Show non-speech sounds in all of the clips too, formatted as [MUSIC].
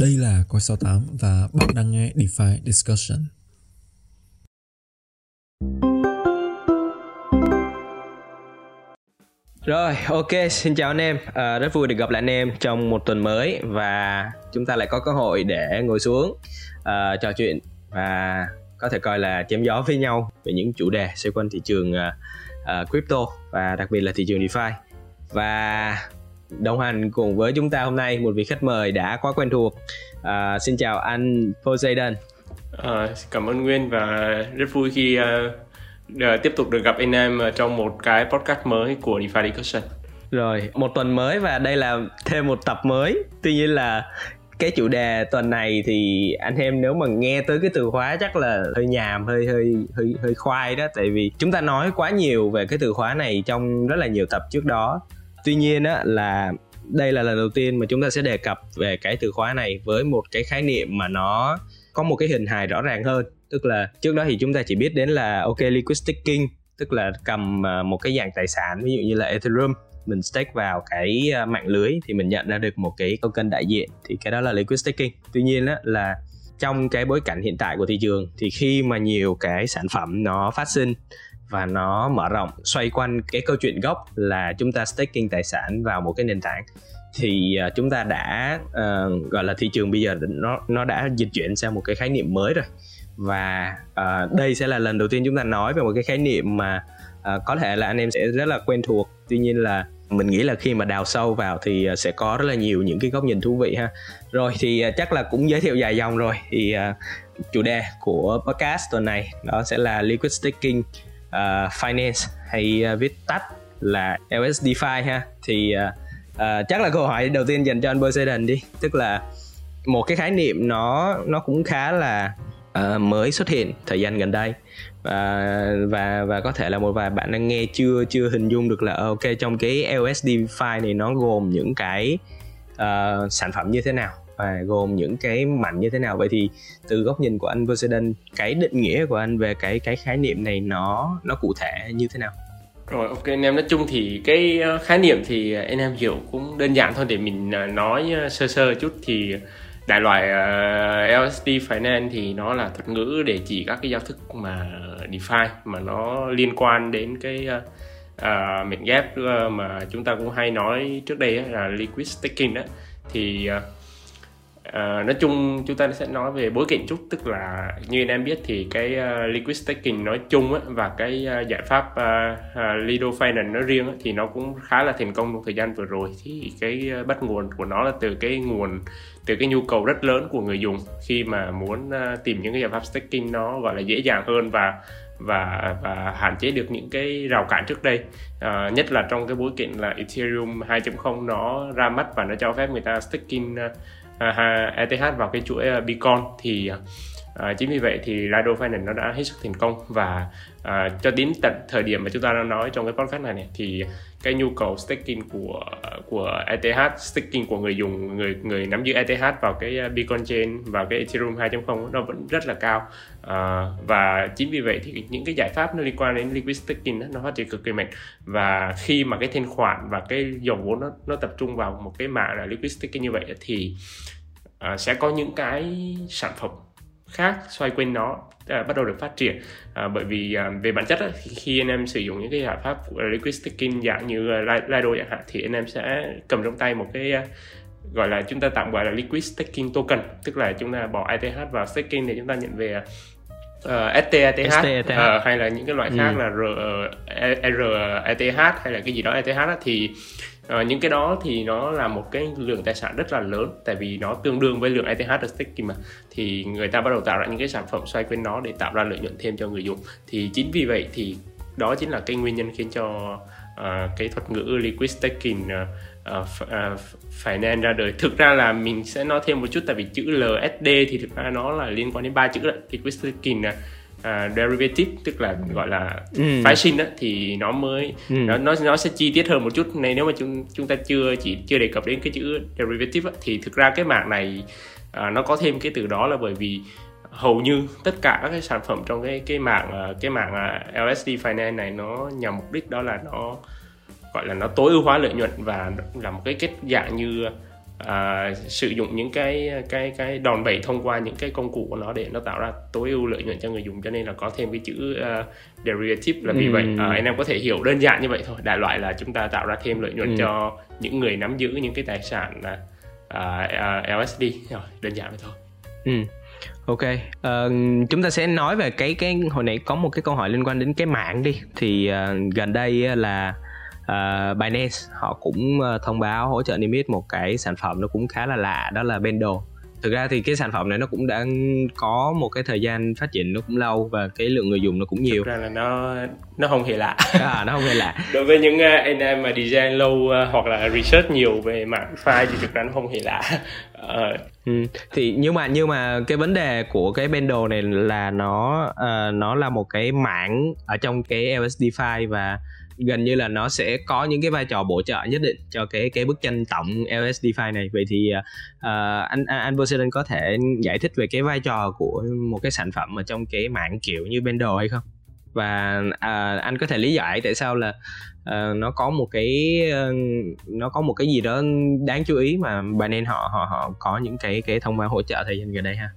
Đây là Coi 68 và bạn đang nghe DeFi Discussion. Rồi, ok, xin chào anh em. À, rất vui được gặp lại anh em trong một tuần mới và chúng ta lại có cơ hội để ngồi xuống uh, trò chuyện và có thể coi là chém gió với nhau về những chủ đề xoay quanh thị trường uh, uh, crypto và đặc biệt là thị trường DeFi. Và đồng hành cùng với chúng ta hôm nay một vị khách mời đã quá quen thuộc. À, xin chào anh Poseidon. À, cảm ơn Nguyên và rất vui khi uh, tiếp tục được gặp anh em trong một cái podcast mới của DeFi Discussion. Rồi, một tuần mới và đây là thêm một tập mới. Tuy nhiên là cái chủ đề tuần này thì anh em nếu mà nghe tới cái từ khóa chắc là hơi nhàm hơi hơi hơi hơi khoai đó tại vì chúng ta nói quá nhiều về cái từ khóa này trong rất là nhiều tập trước đó tuy nhiên á, là đây là lần đầu tiên mà chúng ta sẽ đề cập về cái từ khóa này với một cái khái niệm mà nó có một cái hình hài rõ ràng hơn. Tức là trước đó thì chúng ta chỉ biết đến là, ok, liquid staking, tức là cầm à, một cái dạng tài sản, ví dụ như là ethereum, mình stake vào cái à, mạng lưới thì mình nhận ra được một cái token đại diện, thì cái đó là liquid staking. Tuy nhiên á, là trong cái bối cảnh hiện tại của thị trường thì khi mà nhiều cái sản phẩm nó phát sinh và nó mở rộng. Xoay quanh cái câu chuyện gốc là chúng ta staking tài sản vào một cái nền tảng thì uh, chúng ta đã uh, gọi là thị trường bây giờ nó nó đã dịch chuyển sang một cái khái niệm mới rồi. Và uh, đây sẽ là lần đầu tiên chúng ta nói về một cái khái niệm mà uh, có thể là anh em sẽ rất là quen thuộc. Tuy nhiên là mình nghĩ là khi mà đào sâu vào thì sẽ có rất là nhiều những cái góc nhìn thú vị ha. Rồi thì chắc là cũng giới thiệu dài dòng rồi. Thì uh, chủ đề của podcast tuần này đó sẽ là liquid staking uh, finance hay uh, viết tắt là LSDFi ha. Thì uh, uh, chắc là câu hỏi đầu tiên dành cho anh Poseidon đi. Tức là một cái khái niệm nó nó cũng khá là uh, mới xuất hiện thời gian gần đây. Và và và có thể là một vài bạn đang nghe chưa chưa hình dung được là ok trong cái LSD file này nó gồm những cái uh, sản phẩm như thế nào và gồm những cái mạnh như thế nào. Vậy thì từ góc nhìn của anh Poseidon cái định nghĩa của anh về cái cái khái niệm này nó nó cụ thể như thế nào? Rồi ok anh em nói chung thì cái ờ, khái niệm thì anh em hiểu cũng đơn giản thôi. Để mình ờ, nói ờ, sơ sơ chút thì đại loại uh, LSD Finance thì nó là thuật ngữ để chỉ các cái giao thức mà DeFi mà nó liên quan đến cái uh, uh, mệnh ghép uh, mà chúng ta cũng hay nói trước đây là liquid staking đó. Thì uh, À, nói chung chúng ta sẽ nói về bối cảnh chút tức là như anh em biết thì cái uh, liquid staking nói chung á, và cái uh, giải pháp uh, uh, Lido Finance nói riêng á, thì nó cũng khá là thành công trong thời gian vừa rồi. Thì cái uh, bắt nguồn của nó là từ cái nguồn từ cái nhu cầu rất lớn của người dùng khi mà muốn uh, tìm những cái giải pháp staking nó gọi là dễ dàng hơn và và và hạn chế được những cái rào cản trước đây. À, nhất là trong cái bối cảnh là Ethereum 2.0 nó ra mắt và nó cho phép người ta staking uh, À, ETH vào cái chuỗi à, Bitcoin thì à, à, chính vì vậy thì Lido Finance nó đã hết sức thành công và à, cho đến tận thời điểm mà chúng ta đang nói trong cái podcast này, này thì cái nhu cầu staking của của ETH staking của người dùng người người nắm giữ ETH vào cái à, Bitcoin chain vào cái Ethereum 2.0 nó vẫn rất là cao. À, và chính vì vậy thì những cái giải pháp nó liên quan đến liquid staking đó, nó phát triển cực kỳ mạnh. Và khi mà cái thanh khoản và cái dòng vốn nó nó tập trung vào một cái mạng là liquid staking như vậy thì à, sẽ có những cái sản phẩm khác xoay quanh nó uh, bắt đầu được phát triển uh, bởi vì uh, về bản chất á, khi anh em sử dụng những cái giải pháp của liquid staking dạng như uh, Lido chẳng hạn thì anh em sẽ cầm trong tay một cái uh, gọi là chúng ta tạm gọi là liquid staking token tức là chúng ta bỏ ETH vào staking để chúng ta nhận về uh, ST ETH, ST Uh, hay là những cái loại khác ừ. là R, uh, R ETH hay là cái gì đó ETH á, thì à, những cái đó thì nó là một cái lượng tài sản rất là lớn tại vì nó tương đương với lượng ETH ở staking mà. Thì người ta bắt đầu tạo ra những cái sản phẩm xoay quanh nó để tạo ra lợi nhuận thêm cho người dùng. Thì chính vì vậy thì đó chính là cái nguyên nhân khiến cho uh, cái thuật ngữ liquid staking uh, uh, uh, finance ra đời. Thực ra là mình sẽ nói thêm một chút tại vì chữ LSD thì thực ra nó là liên quan đến ba chữ đó. Liquid staking uh, uh, derivative tức là gọi là ừ. phái sinh đó thì nó mới ừ. nó nó nó sẽ chi tiết hơn một chút này nếu mà chúng chúng ta chưa chỉ chưa đề cập đến cái chữ derivative đó, thì thực ra cái mạng này uh, nó có thêm cái từ đó là bởi vì hầu như tất cả các cái sản phẩm trong cái cái mạng cái mạng LSD finance này nó nhằm mục đích đó là nó gọi là nó tối ưu hóa lợi nhuận và là một cái kết dạng như à, sử dụng những cái cái cái đòn bẩy thông qua những cái công cụ của nó để nó tạo ra tối ưu lợi nhuận cho người dùng cho nên là có thêm cái chữ uh, derivative là vì ừ. vậy à, anh em có thể hiểu đơn giản như vậy thôi đại loại là chúng ta tạo ra thêm lợi nhuận ừ. cho những người nắm giữ những cái tài sản uh, uh, LSD rồi đơn giản vậy thôi ừ. Ok, uh, chúng ta sẽ nói về cái cái hồi nãy có một cái câu hỏi liên quan đến cái mạng đi thì uh, gần đây là uh, Binance họ cũng uh, thông báo hỗ trợ niêm yết một cái sản phẩm nó cũng khá là lạ đó là Bendo thực ra thì cái sản phẩm này nó cũng đã có một cái thời gian phát triển nó cũng lâu và cái lượng người dùng nó cũng nhiều thực ra là nó nó không hề lạ [LAUGHS] à, nó không hề lạ đối với những uh, anh em mà design lâu uh, hoặc là research nhiều về mạng file thì thực ra nó không hề lạ uh. [LAUGHS] ừ. thì nhưng mà nhưng mà cái vấn đề của cái bundle này là nó uh, nó là một cái mảng ở trong cái LSD file và gần như là nó sẽ có những cái vai trò bổ trợ nhất định cho cái cái bức tranh tổng LSD DeFi này. Vậy thì uh, anh anh Poseidon có thể giải thích về cái vai trò của một cái sản phẩm ở trong cái mạng kiểu như Bender hay không? Và uh, anh có thể lý giải tại sao là uh, nó có một cái uh, nó có một cái gì đó đáng chú ý mà bạn nên họ họ họ có những cái cái thông báo hỗ trợ thời gian gần đây ha.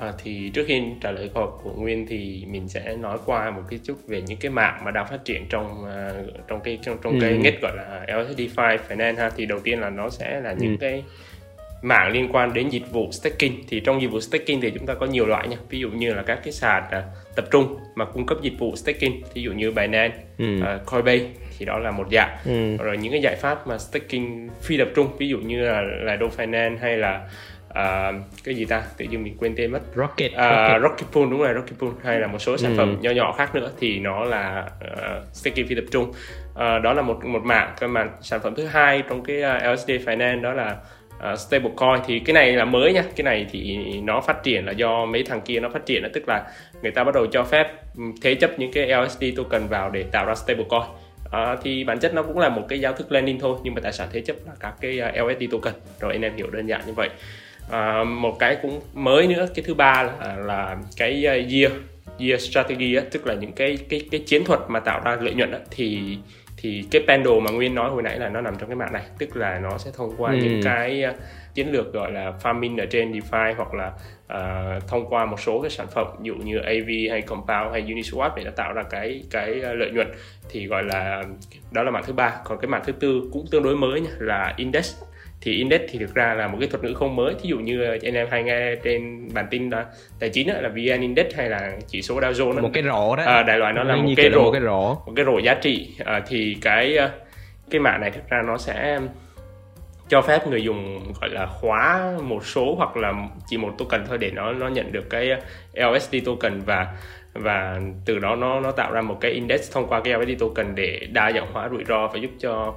À, thì trước khi trả lời câu hỏi của Nguyên thì mình sẽ nói qua một cái chút về những cái mạng mà đang phát triển trong uh, trong cái trong trong ừ. cái ngách gọi là LSD5 Finance ha thì đầu tiên là nó sẽ là những ừ. cái mạng liên quan đến dịch vụ staking thì trong dịch vụ staking thì chúng ta có nhiều loại nha ví dụ như là các cái sàn uh, tập trung mà cung cấp dịch vụ staking ví dụ như Binance, ừ. uh, Coinbase thì đó là một dạng ừ. rồi những cái giải pháp mà staking phi tập trung ví dụ như là là Finance hay là uh, cái gì ta? Tự nhiên mình quên tên mất. Rocket uh, Rocket. Rocket Pool đúng rồi Rocket Pool. Hay là một số sản ừ. phẩm nhỏ nhỏ khác nữa thì nó là uh, staking phi tập trung. Uh, đó là một một mạng cái mảng sản phẩm thứ hai trong cái uh, LSD Finance đó là uh, stablecoin. Thì cái này là mới nha. Cái này thì nó phát triển là do mấy thằng kia nó phát triển là tức là người ta bắt đầu cho phép thế chấp những cái LSD token vào để tạo ra stablecoin. À, thì bản chất nó cũng là một cái giao thức lending thôi nhưng mà tài sản thế chấp là các cái LSD token. Rồi anh em hiểu đơn giản như vậy à, một cái cũng mới nữa cái thứ ba là, là cái year year strategy á, tức là những cái cái cái chiến thuật mà tạo ra lợi nhuận á, thì thì cái pendle mà nguyên nói hồi nãy là nó nằm trong cái mạng này tức là nó sẽ thông qua ừ. những cái ờ, chiến lược gọi là farming ở trên DeFi hoặc là uh, thông qua một số cái sản phẩm ví dụ như AV hay Compound hay Uniswap để nó tạo ra cái cái lợi nhuận thì gọi là đó là mạng thứ ba còn cái mạng thứ tư cũng tương đối mới nha là index thì index thì thực ra là một cái thuật ngữ không mới. Thí dụ như anh em hay nghe trên bản tin đó tài chính đó, là vn index hay là chỉ số Dow Jones một cái rổ đó. À, đại loại nó là một cái, rổ, một cái rổ. một cái rổ giá trị. À, thì cái ờ, cái mạng này thực ra nó sẽ cho phép người dùng gọi là khóa một số hoặc là chỉ một token thôi để nó nó nhận được cái LSD token và và từ đó nó nó tạo ra một cái index thông qua cái LSD token để đa dạng hóa rủi ro và giúp cho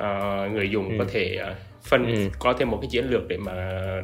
uh, người dùng ừ. có thể uh, phân ừ. có thêm một cái chiến lược để mà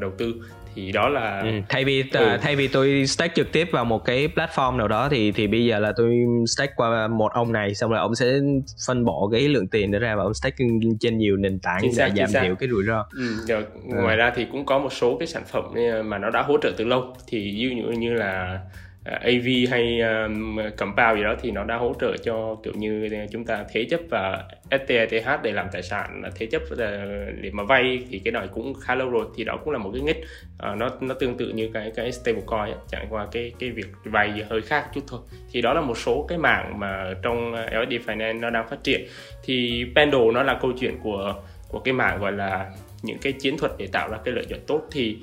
đầu tư thì đó là ừ. thay vì ừ. thay vì tôi stake trực tiếp vào một cái platform nào đó thì thì bây giờ là tôi stake qua một ông này xong rồi ông sẽ phân bổ cái lượng tiền đó ra và ông stake trên nhiều nền tảng để giảm thiểu cái rủi ro ừ, rồi. Ừ. ngoài ra thì cũng có một số cái sản phẩm mà nó đã hỗ trợ từ lâu thì dụ như là À, À, AV hay um, Compound gì đó thì nó đã hỗ trợ cho kiểu như chúng ta thế chấp và STETH để làm tài sản thế chấp ờ, để mà vay thì cái này cũng khá lâu rồi. Thì đó cũng là một cái nghịch uh, ờ, nó nó tương tự như cái cái stablecoin chẳng qua cái cái việc vay hơi khác chút thôi. Thì đó là một số cái mảng mà trong ờ, LSD Finance nó đang phát triển. Thì Pendle nó là câu chuyện của của cái mảng gọi là những cái chiến thuật để tạo ra cái lợi nhuận tốt. Thì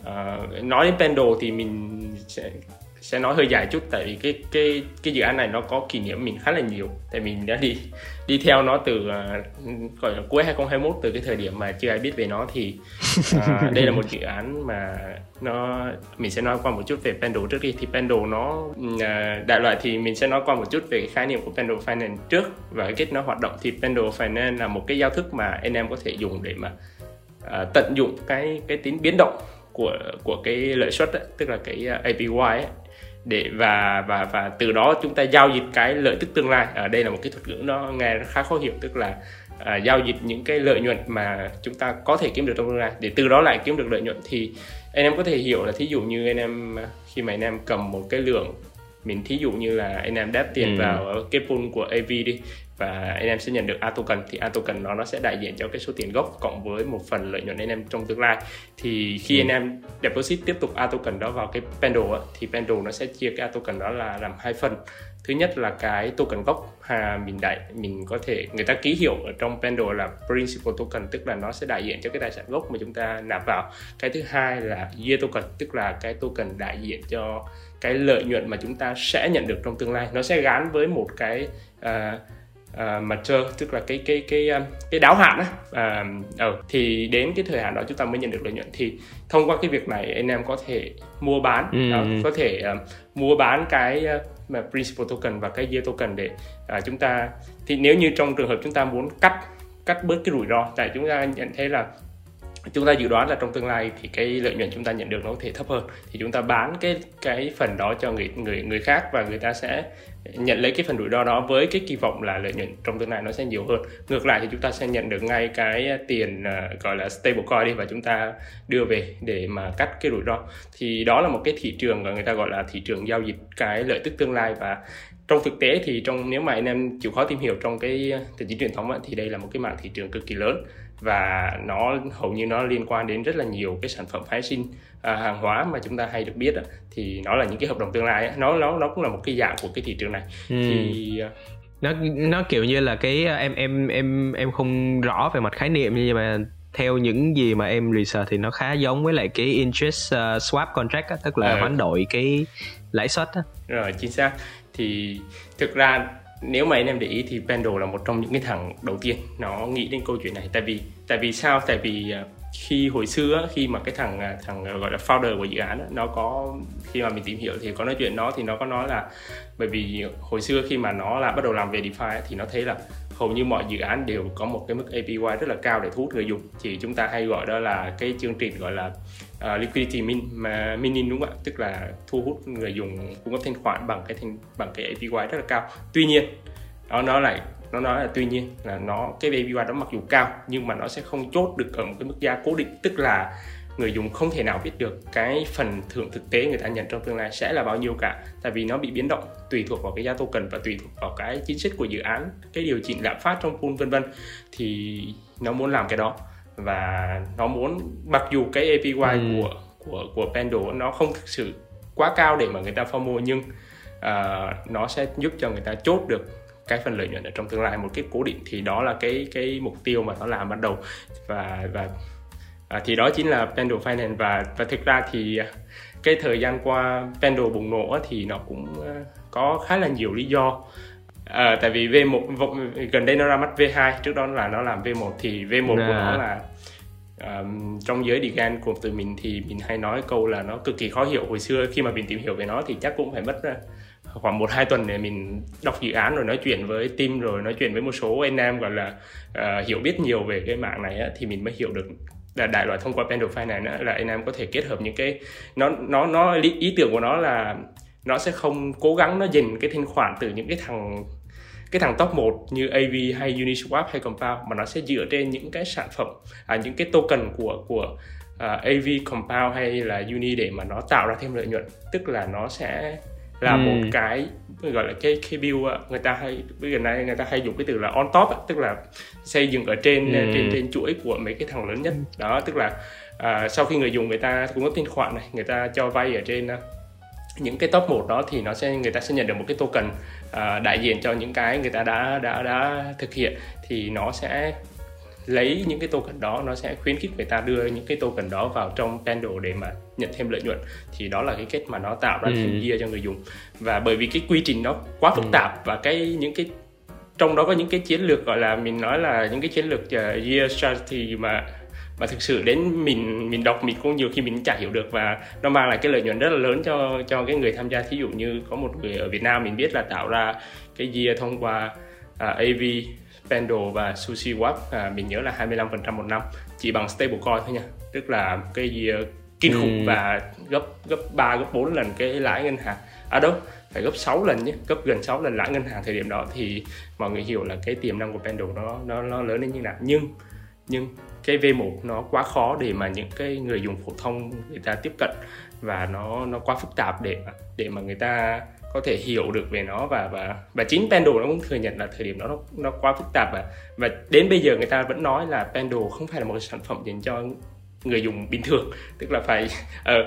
uh, nói đến Pendle thì mình sẽ sẽ nói hơi dài chút tại vì cái cái cái dự án này nó có kỷ niệm mình khá là nhiều. Tại mình đã đi đi theo nó từ uh, gọi là cuối 2021 từ cái thời điểm mà chưa ai biết về nó thì uh, [LAUGHS] đây là một dự án mà nó mình sẽ nói qua một chút về Pendle trước đi. Thì Pendle nó uh, đại loại thì mình sẽ nói qua một chút về cái khái niệm của Pendle Finance trước và kết nó hoạt động. Thì Pendle Finance là một cái giao thức mà anh em có thể dùng để mà uh, tận dụng cái cái tính biến động của của cái lợi suất ấy, tức là cái APY ấy, để và và và từ đó chúng ta giao dịch cái lợi tức tương lai ở đây là một cái thuật ngữ nó nghe khá khó hiểu tức là à, giao dịch những cái lợi nhuận mà chúng ta có thể kiếm được trong tương lai để từ đó lại kiếm được lợi nhuận thì anh em có thể hiểu là thí dụ như anh em khi mà anh em cầm một cái lượng mình thí dụ như là anh em đáp tiền ừ. vào cái pool của AV đi và anh em sẽ nhận được A token. Thì A token nó nó sẽ đại diện cho cái số tiền gốc cộng với một phần lợi nhuận anh em trong tương lai. Thì khi ừ. anh em deposit tiếp tục A token đó vào cái Pendle thì Pendle nó sẽ chia cái A token đó là làm hai phần. Thứ nhất là cái token gốc hà mình đại mình có thể người ta ký hiệu ở trong Pendle là principal token tức là nó sẽ đại diện cho cái tài sản gốc mà chúng ta nạp vào. Cái thứ hai là year token tức là cái token đại diện cho cái lợi nhuận mà chúng ta sẽ nhận được trong tương lai. Nó sẽ gắn với một cái uh, uh, mature tức là cái cái cái um, cái đáo hạn á uh, uh, thì đến cái thời hạn đó chúng ta mới nhận được lợi nhuận thì thông qua cái việc này anh em có thể mua bán ừ. đó, có thể uh, mua bán cái uh, mà principal token và cái year token để uh, chúng ta thì nếu như trong trường hợp chúng ta muốn cắt cắt bớt cái rủi ro tại chúng ta nhận thấy là chúng ta dự đoán là trong tương lai thì cái lợi nhuận chúng ta nhận được nó có thể thấp hơn. Thì chúng ta bán cái cái phần đó cho người người người khác và người ta sẽ nhận lấy cái phần rủi ro đó với cái kỳ vọng là lợi nhuận trong tương lai nó sẽ nhiều hơn. Ngược lại thì chúng ta sẽ nhận được ngay cái tiền uh, gọi là stablecoin đi và chúng ta đưa về để mà cắt cái rủi ro. Thì đó là một cái thị trường mà người ta gọi là thị trường giao dịch cái lợi tức tương lai. Và trong thực tế thì trong nếu mà anh em chịu khó tìm hiểu trong cái ờ, tài chính truyền thống ấy, thì đây là một cái mảng thị trường cực kỳ lớn và nó hầu như nó liên quan đến rất là nhiều cái sản phẩm phái sinh à, hàng hóa mà chúng ta hay được biết đó, thì nó là những cái hợp đồng tương lai nó nó nó cũng là một cái dạng của cái thị trường này ừ. thì à, nó nó kiểu như là cái em em em em không rõ về mặt khái niệm nhưng mà theo những gì mà em research thì nó khá giống với lại cái interest uh, swap contract á, tức là ừ. hoán đổi cái lãi suất á. Rồi chính xác. Thì thực ra nếu mà anh em để ý thì Pendle là một trong những cái thằng đầu tiên nó nghĩ đến câu chuyện này. Tại vì tại vì sao? Tại vì à, khi hồi xưa khi mà cái thằng à, thằng à, gọi là founder của dự án nó có, khi mà mình tìm hiểu thì có nói chuyện nó, thì nó có nói là, bởi vì hồi xưa khi mà nó là bắt đầu làm về DeFi thì nó thấy là hầu như mọi dự án đều có một cái mức APY rất là cao để thu hút người dùng. Thì chúng ta hay gọi đó là cái chương trình gọi là uh, liquidity min mà minin đúng không ạ? Tức là thu hút người dùng cung cấp thanh khoản bằng cái thanh, bằng cái APY rất là cao. Tuy nhiên nó nó lại nó nói là tuy nhiên là nó cái APY đó mặc dù cao nhưng mà nó sẽ không chốt được ở một cái mức giá cố định. Tức là người dùng không thể nào biết được cái phần thưởng thực tế người ta nhận trong tương lai sẽ là bao nhiêu cả. Tại vì nó bị biến động tùy thuộc vào cái giá token và tùy thuộc vào cái chính sách của dự án cái điều chỉnh lạm phát trong pool vân vân. Thì nó muốn làm cái đó và nó muốn mặc dù cái APY ừ. của của của Pendle nó không thực sự quá cao để mà người ta FOMO nhưng uh, nó sẽ giúp cho người ta chốt được cái phần lợi nhuận ở trong tương lai. Một cái cố định thì đó là cái cái mục tiêu mà nó làm ban đầu. Và và à, thì đó chính là Pendle Finance. Và và thực ra thì cái thời gian qua Pendle bùng nổ thì nó cũng có khá là nhiều lý do à, tại vì V1 gần đây nó ra mắt V2 trước đó là nó làm V1 thì V1 của nó là um, trong giới Digan của tụi mình thì mình hay nói câu là nó cực kỳ khó hiểu. Hồi xưa khi mà mình tìm hiểu về nó thì chắc cũng phải mất khoảng một hai tuần để mình đọc dự án rồi nói chuyện với team rồi nói chuyện với một số anh em gọi là uh, hiểu biết nhiều về cái mạng này á, thì mình mới hiểu được là đại loại thông qua Pendle Finance là anh em có thể kết hợp những cái nó nó nó ý tưởng của nó là nó sẽ không cố gắng nó dành cái thanh khoản từ những cái thằng cái thằng top 1 như AV hay Uniswap hay Compound mà nó sẽ dựa trên những cái sản phẩm à, những cái token của của uh, à, AV Compound hay là Uni để mà nó tạo ra thêm lợi nhuận tức là nó sẽ là ừ. một cái gọi là cái cái build người ta hay bây giờ này người ta hay dùng cái từ là on top tức là xây dựng ở trên ừ. trên trên chuỗi của mấy cái thằng lớn nhất đó tức là uh, sau khi người dùng người ta cung cấp thanh khoản này người ta cho vay ở trên những cái top 1 đó thì nó sẽ người ta sẽ nhận được một cái token uh, đại diện cho những cái người ta đã đã đã thực hiện thì nó sẽ lấy những cái token đó nó sẽ khuyến khích người ta đưa những cái token đó vào trong Pendle để mà nhận thêm lợi nhuận thì đó là cái kết mà nó tạo ra ừ. thêm year cho người dùng và bởi vì cái quy trình nó quá phức ừ. tạp và cái những cái trong đó có những cái chiến lược gọi là mình nói là những cái chiến lược uh, year strategy mà mà thực sự đến mình mình đọc mình cũng nhiều khi mình chả hiểu được và nó mang lại cái lợi nhuận rất là lớn cho cho cái người tham gia. Thí dụ như có một người ở Việt Nam mình biết là tạo ra cái year thông qua à, AV Pendle và Sushi Swap à, mình nhớ là 25% một năm chỉ bằng stablecoin thôi nha. Tức là cái gì kinh khủng ừ. và gấp gấp 3 gấp 4 lần cái lãi ngân hàng. À đâu phải gấp 6 lần nhé gấp gần 6 lần lãi ngân hàng thời điểm đó thì mọi người hiểu là cái tiềm năng của Pendle nó nó nó lớn đến như nào. Nhưng nhưng cái V1 nó quá khó để mà những cái người dùng phổ thông người ta tiếp cận và nó nó quá phức tạp để để mà người ta có thể hiểu được về nó và và và chính Pendle nó cũng thừa nhận là thời điểm đó nó nó quá phức tạp và và đến bây giờ người ta vẫn nói là Pendle không phải là một sản phẩm dành cho người dùng bình thường. Tức là phải uh, [LAUGHS]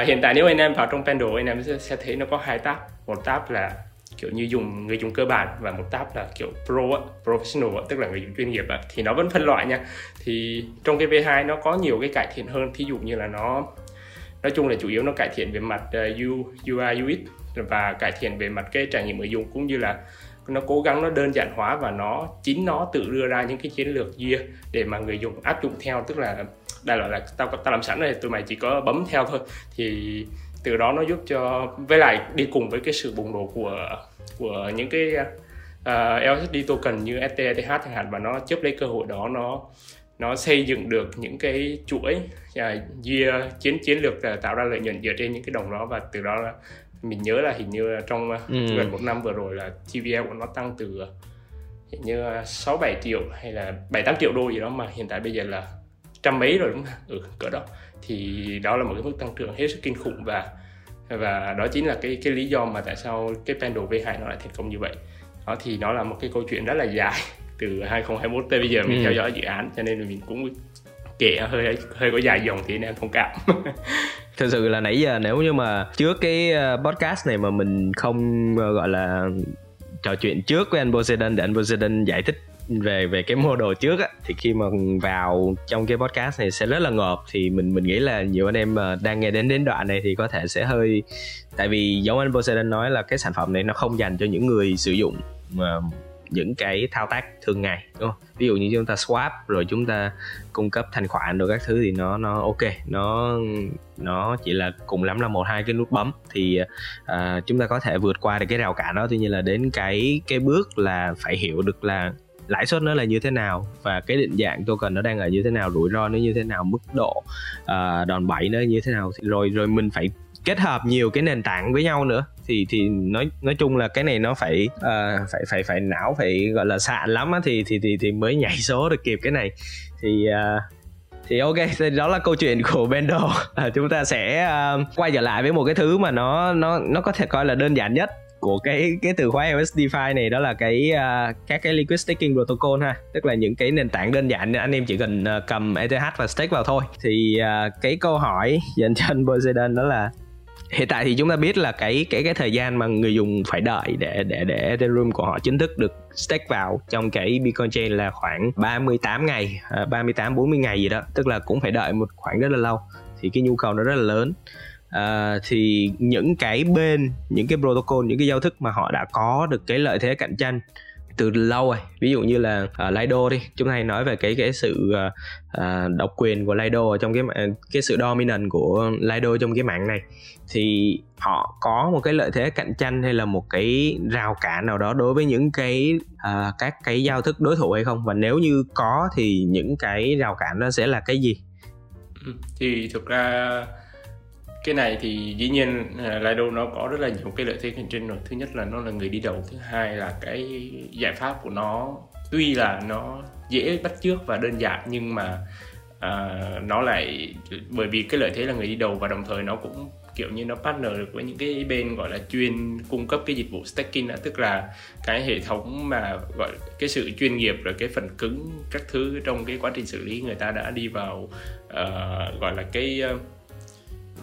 uh, hiện tại nếu anh em vào trong Pendle anh em sẽ, sẽ thấy nó có hai tab. Một tab là kiểu như dùng người dùng cơ bản và một tab là kiểu pro á, professional á, tức là người dùng chuyên nghiệp á, thì nó vẫn phân loại nha. Thì trong cái V2 nó có nhiều cái cải thiện hơn thí dụ như là nó nói chung là chủ yếu nó cải thiện về mặt ờ, uh, UI UX và cải thiện về mặt cái trải nghiệm người dùng cũng như là nó cố gắng nó đơn giản hóa và nó chính nó tự đưa ra những cái chiến lược year để mà người dùng áp dụng theo. Tức là đại loại là tao tao làm sẵn rồi tụi mày chỉ có bấm theo thôi. Thì từ đó nó giúp cho với lại đi cùng với cái sự bùng nổ của của những cái uh, à, LSD token như ETH chẳng hạn và nó chấp lấy cơ hội đó nó nó xây dựng được những cái chuỗi uh, year chiến chiến lược uh, tạo ra lợi nhuận dựa trên những cái đồng đó và từ đó là mình nhớ là hình như trong uh, ừ. gần một năm vừa rồi là TVL của nó tăng từ hình như sáu bảy triệu hay là bảy tám triệu đô gì đó mà hiện tại bây giờ là trăm mấy rồi đúng không? Ừ, cỡ đó thì đó là một cái mức tăng trưởng hết sức kinh khủng và và đó chính là cái cái lý do mà tại sao cái Pendle V2 nó lại thành công như vậy đó thì nó là một cái câu chuyện rất là dài [LAUGHS] từ 2021 tới bây giờ mình ừ. theo dõi dự án cho nên là mình cũng kể hơi hơi có dài dòng thì anh em thông cảm [LAUGHS] thực sự là nãy giờ nếu như mà trước cái ờ, podcast này mà mình không ờ, gọi là trò chuyện trước với anh Poseidon để anh Poseidon giải thích về về cái mô đồ trước á thì khi mà vào trong cái podcast này sẽ rất là ngợp thì mình mình nghĩ là nhiều anh em mà đang nghe đến đến đoạn này thì có thể sẽ hơi tại vì giống anh Poseidon nói là cái sản phẩm này nó không dành cho những người sử dụng mà những cái thao tác thường ngày đúng không? ví dụ như chúng ta swap rồi chúng ta cung cấp thanh khoản rồi các thứ thì nó nó ok nó nó chỉ là cùng lắm là một hai cái nút bấm thì uh, chúng ta có thể vượt qua được cái rào cản đó tuy nhiên là đến cái cái bước là phải hiểu được là lãi suất nó là như thế nào và cái định dạng token nó đang ở như thế nào rủi ro nó như thế nào mức độ uh, đòn bẩy nó như thế nào. Rồi rồi mình phải kết hợp nhiều cái nền tảng với nhau nữa. Thì thì nói nói chung là cái này nó phải uh, phải phải phải não phải gọi là sạn lắm á. Thì thì thì thì mới nhảy số được kịp cái này. Thì uh, thì ok thì đó là câu chuyện của Bendo. À, [LAUGHS] chúng ta sẽ uh, quay trở lại với một cái thứ mà nó nó nó có thể coi là đơn giản nhất của cái cái từ khóa LS DeFi này đó là cái uh, các cái liquid staking protocol ha. Tức là những cái nền tảng đơn giản anh em chỉ cần uh, cầm ETH và stake vào thôi. Thì uh, cái câu hỏi dành cho anh Poseidon đó là hiện tại thì chúng ta biết là cái cái cái thời gian mà người dùng phải đợi để để để Ethereum của họ chính thức được stake vào trong cái Bitcoin Chain là khoảng 38 ngày, 38 40 ngày gì đó, tức là cũng phải đợi một khoảng rất là lâu. Thì cái nhu cầu nó rất là lớn uh, thì những cái bên những cái protocol những cái giao thức mà họ đã có được cái lợi thế cạnh tranh từ lâu rồi. Ví dụ như là uh, Lido đi chúng ta hay nói về cái cái sự uh, uh, độc quyền của Lido trong cái cái sự dominant của Lido trong cái mạng này. Thì họ có một cái lợi thế cạnh tranh hay là một cái rào cản nào đó đối với những cái uh, các cái giao thức đối thủ hay không? Và nếu như có thì những cái rào cản đó sẽ là cái gì? Ừ, thì thực ra cái này thì dĩ nhiên à, Lido nó có rất là nhiều cái lợi thế cạnh tranh rồi. Thứ nhất là nó là người đi đầu thứ hai là cái giải pháp của nó tuy là nó dễ bắt chước và đơn giản nhưng mà uh, nó lại bởi vì cái lợi thế là người đi đầu và đồng thời nó cũng kiểu như nó partner được với những cái bên gọi là chuyên cung cấp cái dịch vụ staking đó, tức là cái hệ thống mà gọi cái sự chuyên nghiệp rồi cái phần cứng các thứ trong cái quá trình xử lý người ta đã đi vào uh, gọi là cái uh,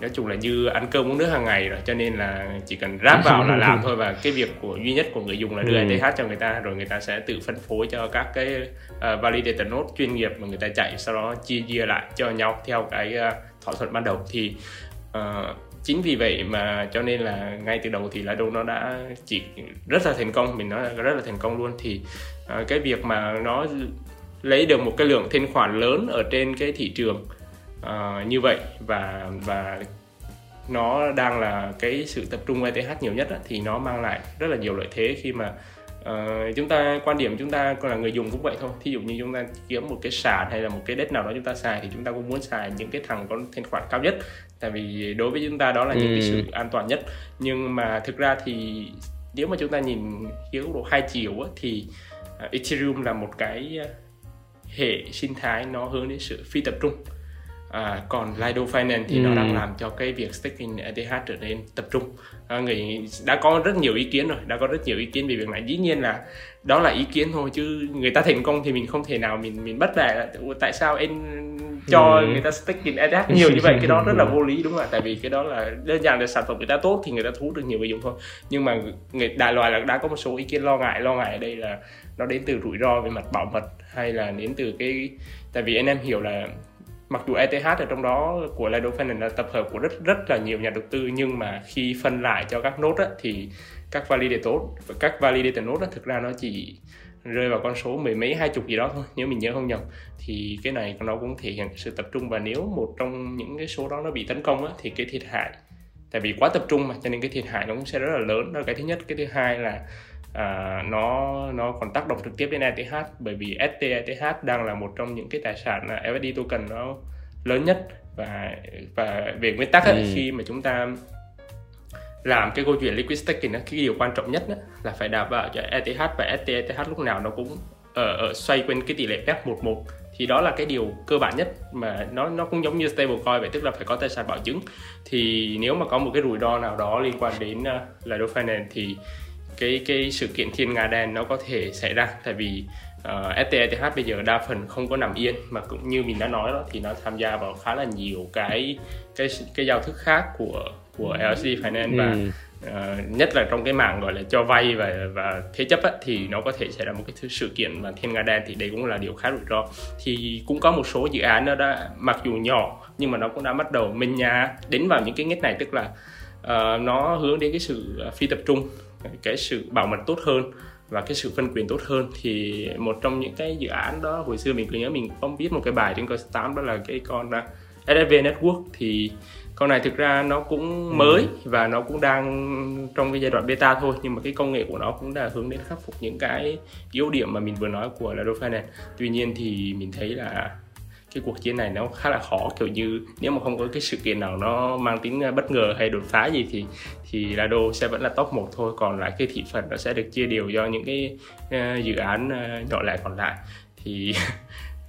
nói chung là như ăn cơm uống nước hàng ngày rồi cho nên là chỉ cần ráp vào là làm thôi. Và cái việc của duy nhất của người dùng là đưa ừ. ETH cho người ta rồi người ta sẽ tự phân phối cho các cái uh, validator node chuyên nghiệp mà người ta chạy sau đó chia chia lại cho nhau theo cái uh, thỏa thuận ban đầu. Thì uh, chính vì vậy mà cho nên là ngay từ đầu thì Lido nó đã chỉ rất là thành công mình nói là rất là thành công luôn. Thì uh, cái việc mà nó lấy được một cái lượng thanh khoản lớn ở trên cái thị trường uh, như vậy và và nó đang là cái sự tập trung ETH nhiều nhất á, thì nó mang lại rất là nhiều lợi thế khi mà uh, chúng ta quan điểm chúng ta còn là người dùng cũng vậy thôi. Thí dụ như chúng ta kiếm một cái sàn hay là một cái đất nào đó chúng ta xài thì chúng ta cũng muốn xài những cái thằng có thanh khoản cao nhất. Tại vì đối với chúng ta đó là những cái sự ừ. an toàn nhất. Nhưng mà thực ra thì nếu mà chúng ta nhìn dưới góc độ hai chiều á, thì uh, Ethereum là một cái hệ sinh thái nó hướng đến sự phi tập trung À, còn Lido Finance thì ừ. nó đang làm cho cái việc staking ETH trở nên tập trung. À, người đã có rất nhiều ý kiến rồi, đã có rất nhiều ý kiến về việc này. Dĩ nhiên là đó là ý kiến thôi chứ người ta thành công thì mình không thể nào mình mình bắt bẻ tại sao em cho ừ. người ta staking ETH nhiều như vậy cái đó rất là vô lý đúng không ạ? Tại vì cái đó là đơn giản là sản phẩm người ta tốt thì người ta thu được nhiều người dùng thôi. Nhưng mà người đại loại là đã có một số ý kiến lo ngại, lo ngại ở đây là nó đến từ rủi ro về mặt bảo mật hay là đến từ cái tại vì anh em hiểu là mặc dù ETH ở trong đó của Lido Finance là tập hợp của rất rất là nhiều nhà đầu tư nhưng mà khi phân lại cho các nốt á, thì các validator các validator nốt á, thực ra nó chỉ rơi vào con số mười mấy hai chục gì đó thôi nếu mình nhớ không nhầm. Thì cái này nó cũng thể hiện sự tập trung và nếu một trong những cái số đó nó bị tấn công á, thì cái thiệt hại tại vì quá tập trung mà cho nên cái thiệt hại nó cũng sẽ rất là lớn. Đó là cái thứ nhất. Cái thứ hai là à, nó nó còn tác động trực tiếp đến ETH bởi vì STETH đang là một trong những cái tài sản là USD token nó lớn nhất và và về nguyên tắc ấy, ừ. khi mà chúng ta làm cái câu chuyện liquid staking cái điều quan trọng nhất là phải đảm bảo cho ETH và STETH lúc nào nó cũng ở, ở xoay quanh cái tỷ lệ phép 11 thì đó là cái điều cơ bản nhất mà nó nó cũng giống như stablecoin vậy tức là phải có tài sản bảo chứng thì nếu mà có một cái rủi ro nào đó liên quan đến uh, Lido Finance thì cái cái sự kiện thiên nga đen nó có thể xảy ra. Tại vì uh, STETH bây giờ đa phần không có nằm yên mà cũng như mình đã nói đó thì nó tham gia vào khá là nhiều cái cái cái giao thức khác của của LC Finance ừ. và uh, nhất là trong cái mảng gọi là cho vay và và thế chấp á, thì nó có thể xảy ra một cái sự kiện mà thiên nga đen thì đây cũng là điều khá rủi ro. Thì cũng có một số dự án nó đã mặc dù nhỏ nhưng mà nó cũng đã bắt đầu minh nha đến vào những cái ngách này tức là uh, nó hướng đến cái sự phi tập trung cái sự bảo mật tốt hơn và cái sự phân quyền tốt hơn thì một trong những cái dự án đó hồi xưa mình cứ nhớ mình có viết một cái bài trên coin 8 đó là cái con uh, SSV Network thì con này thực ra nó cũng ừ. mới và nó cũng đang trong cái giai đoạn beta thôi nhưng mà cái công nghệ của nó cũng đã hướng đến khắc phục những cái yếu điểm mà mình vừa nói của Lado Finance tuy nhiên thì mình thấy là cái cuộc chiến này nó khá là khó. Kiểu như nếu mà không có cái sự kiện nào nó mang tính ờ, bất ngờ hay đột phá gì thì thì Lado sẽ vẫn là top 1 thôi. Còn lại cái thị phần nó sẽ được chia đều do những cái uh, dự án uh, nhỏ lẻ còn lại. Thì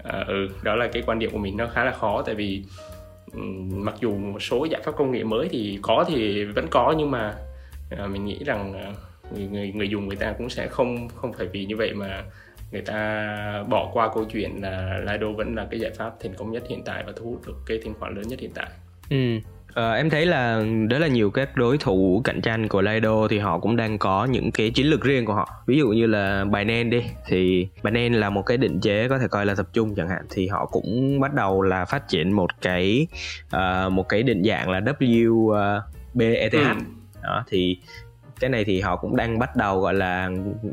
uh, [LAUGHS] ừ đó là cái quan điểm của mình. Nó khá là khó tại vì um, mặc dù một số giải pháp công nghệ mới thì có thì vẫn có nhưng mà uh, mình nghĩ rằng uh, người người người dùng người ta cũng sẽ không không phải vì như vậy mà người ta bỏ qua câu chuyện là Lido vẫn là cái giải pháp thành công nhất hiện tại và thu hút được cái thanh khoản lớn nhất hiện tại. Ừ. À, em thấy là rất là nhiều các đối thủ cạnh tranh của Lido thì họ cũng đang có những cái chiến lược riêng của họ. Ví dụ như là Binance đi thì Binance là một cái định chế có thể coi là tập trung chẳng hạn thì họ cũng bắt đầu là phát triển một cái uh, một cái định dạng là WBETH. Ừ. Đó thì cái này thì họ cũng đang bắt đầu gọi là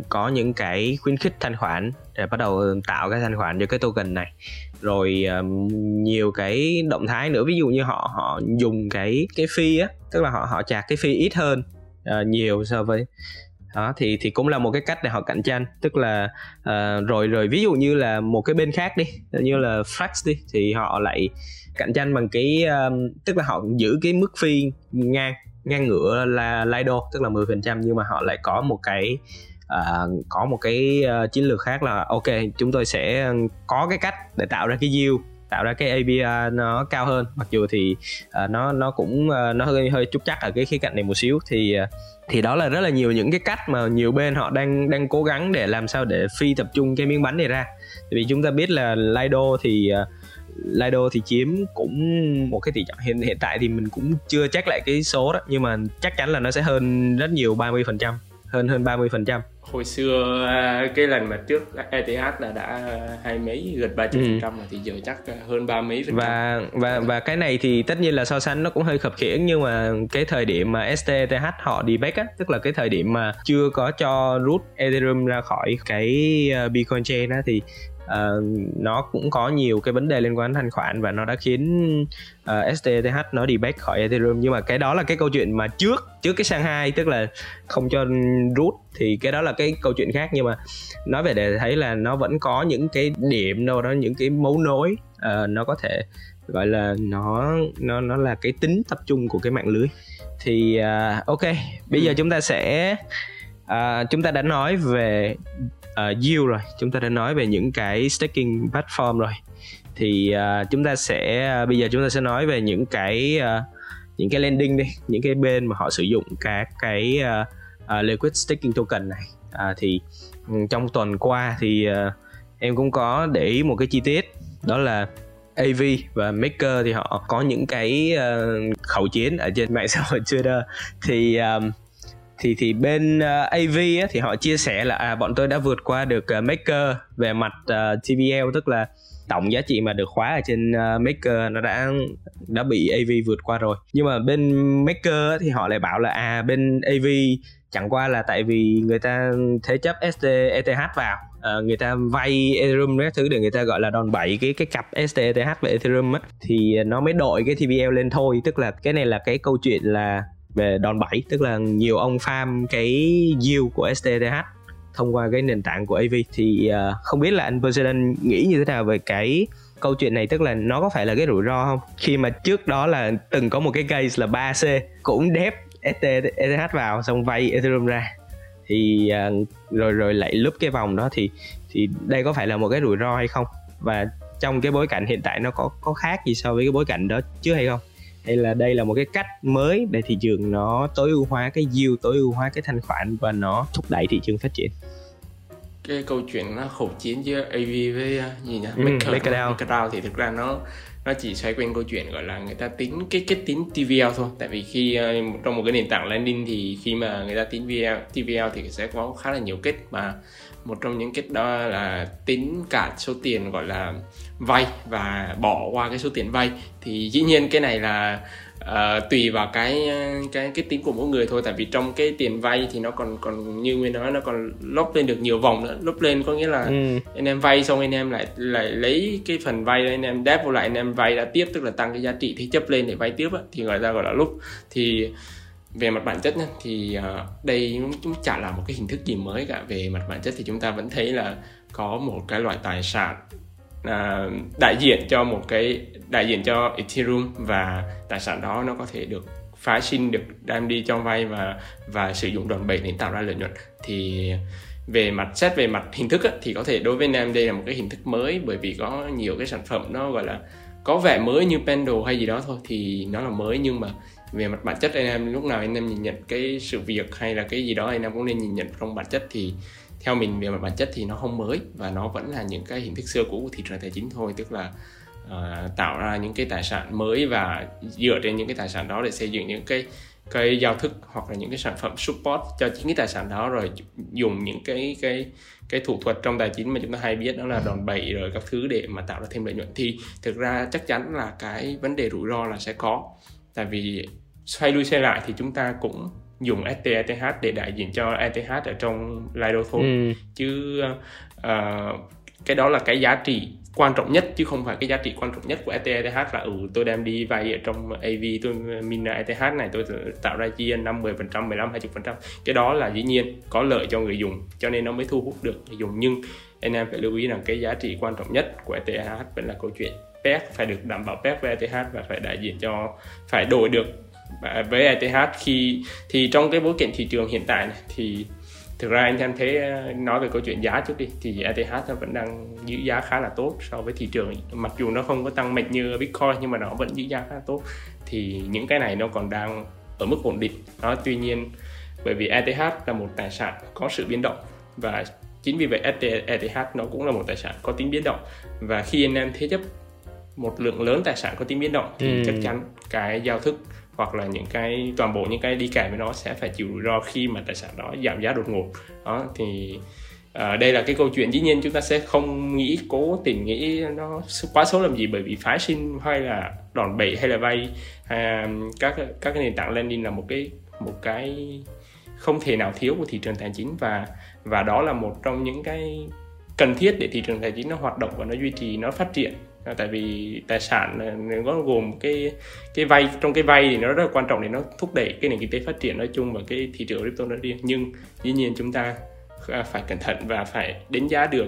có những cái khuyến khích thanh khoản để bắt đầu ừ, tạo cái thanh khoản cho cái token này. Rồi um, nhiều cái động thái nữa ví dụ như họ họ dùng cái cái phi á tức là họ họ chạc cái phi ít hơn uh, nhiều so với đó thì thì cũng là một cái cách để họ cạnh tranh. Tức là uh, rồi rồi ví dụ như là một cái bên khác đi như là Flex đi thì họ lại cạnh tranh bằng cái um, tức là họ giữ cái mức phi ngang ngang ngửa là Lido tức là 10% nhưng mà họ lại có một cái uh, có một cái uh, chiến lược khác là ok chúng tôi sẽ có cái cách để tạo ra cái yield tạo ra cái APR nó cao hơn. Mặc dù thì uh, nó nó cũng uh, nó hơi hơi chút chắc ở cái khía cạnh này một xíu. Thì uh, thì đó là rất là nhiều những cái cách mà nhiều bên họ đang đang cố gắng để làm sao để phi tập trung cái miếng bánh này ra. Vì chúng ta biết là Lido thì uh, Lido thì chiếm cũng một cái tỷ trọng. Hiện hiện tại thì mình cũng chưa chắc lại cái số đó nhưng mà chắc chắn là nó sẽ hơn rất nhiều 30% hơn hơn 30% hồi xưa à, cái lần mà trước ETH là đã hai mấy gần ba trăm phần trăm ừ. thì giờ chắc hơn ba mấy phần và và và cái này thì tất nhiên là so sánh nó cũng hơi khập khiễng nhưng mà cái thời điểm mà STTH họ đi back á tức là cái thời điểm mà chưa có cho root Ethereum ra khỏi cái à, Bitcoin chain á thì uh, nó cũng có nhiều cái vấn đề liên quan đến thanh khoản và nó đã khiến uh, ờ, STTH nó đi back khỏi Ethereum. Nhưng mà cái đó là cái câu chuyện mà trước trước cái sang hai tức là không cho rút thì cái đó là cái câu chuyện khác. Nhưng mà nói về để thấy là nó vẫn có những cái điểm đâu đó những cái mấu nối uh, nó có thể gọi là nó nó nó là cái tính tập trung của cái mạng lưới. Thì uh, ok bây giờ ừ. chúng ta sẽ à, chúng ta đã nói về uh, yield rồi. Chúng ta đã nói về những cái staking platform rồi. Thì uh, chúng ta sẽ uh, bây giờ chúng ta sẽ nói về những cái uh, những cái lending đi những cái bên mà họ sử dụng các cái uh, uh, liquid staking token này. Uh, thì um, trong tuần qua thì uh, em cũng có để ý một cái chi tiết đó là AV và Maker thì họ có những cái uh, khẩu chiến ở trên mạng xã hội Twitter. Thì um, thì thì bên ờ, uh, AV á, thì họ chia sẻ là à bọn tôi đã vượt qua được uh, Maker về mặt ờ, uh, TVL tức là tổng giá trị mà được khóa ở trên uh, Maker nó đã đã bị AV vượt qua rồi. Nhưng mà bên Maker á, thì họ lại bảo là à bên AV chẳng qua là tại vì người ta thế chấp ST ETH vào uh, người ta vay Ethereum các thứ để người ta gọi là đòn bẩy cái cái cặp STETH và Ethereum á thì nó mới đội cái TVL lên thôi. Tức là cái này là cái câu chuyện là về đòn bẩy tức là nhiều ông farm cái yield của STTH thông qua cái nền tảng của AV thì uh, không biết là anh President nghĩ như thế nào về cái câu chuyện này tức là nó có phải là cái rủi ro không? Khi mà trước đó là từng có một cái case là 3C cũng đép ETH vào xong vay Ethereum ra. Thì uh, rồi rồi lại lúp cái vòng đó thì thì đây có phải là một cái rủi ro hay không? Và trong cái bối cảnh hiện tại nó có có khác gì so với cái bối cảnh đó trước hay không? Hay là đây là một cái cách mới để thị trường nó tối ưu hóa cái yield tối ưu hóa cái thanh khoản và nó thúc đẩy thị trường phát triển. Cái câu chuyện nó khẩu chiến giữa AV với uh, gì nhỉ? Ừ, MakerDAO MakerDAO thì thực ra nó nó chỉ xoay quanh câu chuyện gọi là người ta tính cái cái tính TVL thôi. Tại vì khi uh, trong một cái nền tảng landing thì khi mà người ta tính VL, TVL thì sẽ có khá là nhiều kết. Mà một trong những kết đó là tính cả số tiền gọi là vay và bỏ qua cái số tiền vay thì dĩ nhiên cái này là uh, tùy vào cái cái cái tính của mỗi người thôi. Tại vì trong cái tiền vay thì nó còn còn như nguyên nói nó còn lốc lên được nhiều vòng nữa. Lốc lên có nghĩa là ừ. anh em vay xong anh em lại lại lấy cái phần vay anh em đáp vô lại anh em vay đã tiếp tức là tăng cái giá trị thế chấp lên để vay tiếp á, thì gọi ra gọi là lúc thì về mặt bản chất nhá, thì uh, đây cũng chả là một cái hình thức gì mới cả. Về mặt bản chất thì chúng ta vẫn thấy là có một cái loại tài sản À, đại diện cho một cái đại diện cho Ethereum và tài sản đó nó có thể được phá sinh được đem đi cho vay và và sử dụng đòn bẩy để tạo ra lợi nhuận. Thì về mặt xét về mặt hình thức á, thì có thể đối với em đây là một cái hình thức mới bởi vì có nhiều cái sản phẩm nó gọi là có vẻ mới như Pendle hay gì đó thôi thì nó là mới. Nhưng mà về mặt bản chất anh em lúc nào anh em nhìn nhận cái sự việc hay là cái gì đó anh em cũng nên nhìn nhận trong bản chất. Thì theo mình về mặt bản chất thì nó không mới và nó vẫn là những cái hình thức xưa cũ của thị trường tài chính thôi tức là uh, tạo ra những cái tài sản mới và dựa trên những cái tài sản đó để xây dựng những cái cái giao thức hoặc là những cái sản phẩm support cho chính cái tài sản đó. Rồi dùng những cái cái cái thủ thuật trong tài chính mà chúng ta hay biết đó là đòn bẩy rồi các thứ để mà tạo ra thêm lợi nhuận. Thì thực ra chắc chắn là cái vấn đề rủi ro là sẽ có tại vì xoay lui xoay lại thì chúng ta cũng dùng STETH để đại diện cho ETH ở trong Lido thôi ừ. chứ uh, cái đó là cái giá trị quan trọng nhất chứ không phải cái giá trị quan trọng nhất của ETH là ừ tôi đem đi vay ở trong AV tôi mina ETH này tôi tạo ra chia 5 10 phần trăm 15 20 phần trăm. Cái đó là dĩ nhiên có lợi cho người dùng cho nên nó mới thu hút được người dùng. Nhưng anh em phải lưu ý rằng cái giá trị quan trọng nhất của ETH vẫn là câu chuyện PEC phải được đảm bảo PEC với ETH và phải đại diện cho phải đổi được với ETH khi thì trong cái bối cảnh thị trường hiện tại này thì thực ra anh em thấy ờ, nói về câu chuyện giá trước đi thì ETH nó vẫn đang giữ giá khá là tốt so với thị trường. Mặc dù nó không có tăng mạnh như Bitcoin nhưng mà nó vẫn giữ giá khá là tốt. Thì những cái này nó còn đang ở mức ổn định. Đó tuy nhiên bởi vì ETH là một tài sản có sự biến động. Và chính vì vậy ETH nó cũng là một tài sản có tính biến động. Và khi anh em thế chấp một lượng lớn tài sản có tính biến động thì ừ. chắc chắn cái giao thức hoặc là những cái toàn bộ những cái đi kèm với nó sẽ phải chịu rủi ro khi mà tài sản đó giảm giá đột ngột. Đó thì à, đây là cái câu chuyện. Dĩ nhiên chúng ta sẽ không nghĩ cố tình nghĩ nó quá số làm gì bởi vì phái sinh hay là đòn bẩy hay là vay hay các các cái nền tảng lending là một cái một cái không thể nào thiếu của thị trường tài chính và và đó là một trong những cái cần thiết để thị trường tài chính nó hoạt động và nó duy trì nó phát triển. À, tại vì tài sản ờ, nó gồm cái cái vay trong cái vay thì nó rất là quan trọng để nó thúc đẩy cái nền kinh tế phát triển nói chung và cái thị trường crypto nói riêng. Nhưng dĩ nhiên chúng ta à, phải cẩn thận và phải đánh giá được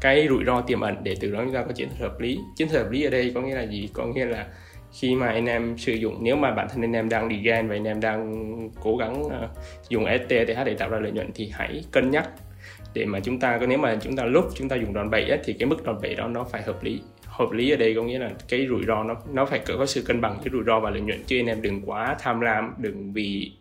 cái rủi ro tiềm ẩn để từ đó chúng ta có chiến thuật hợp lý. Chiến thuật hợp lý ở đây có nghĩa là gì? Có nghĩa là khi mà anh em sử dụng nếu mà bản thân anh em đang đi gan và anh em đang cố gắng uh, dùng STTH để tạo ra lợi nhuận thì hãy cân nhắc để mà chúng ta nếu mà chúng ta lúc chúng ta dùng đòn bẩy ấy, thì cái mức đòn bẩy đó nó phải hợp lý hợp lý ở đây có nghĩa là cái rủi ro nó nó phải có sự cân bằng cái rủi ro và lợi nhuận. Chứ anh em đừng quá tham lam đừng vì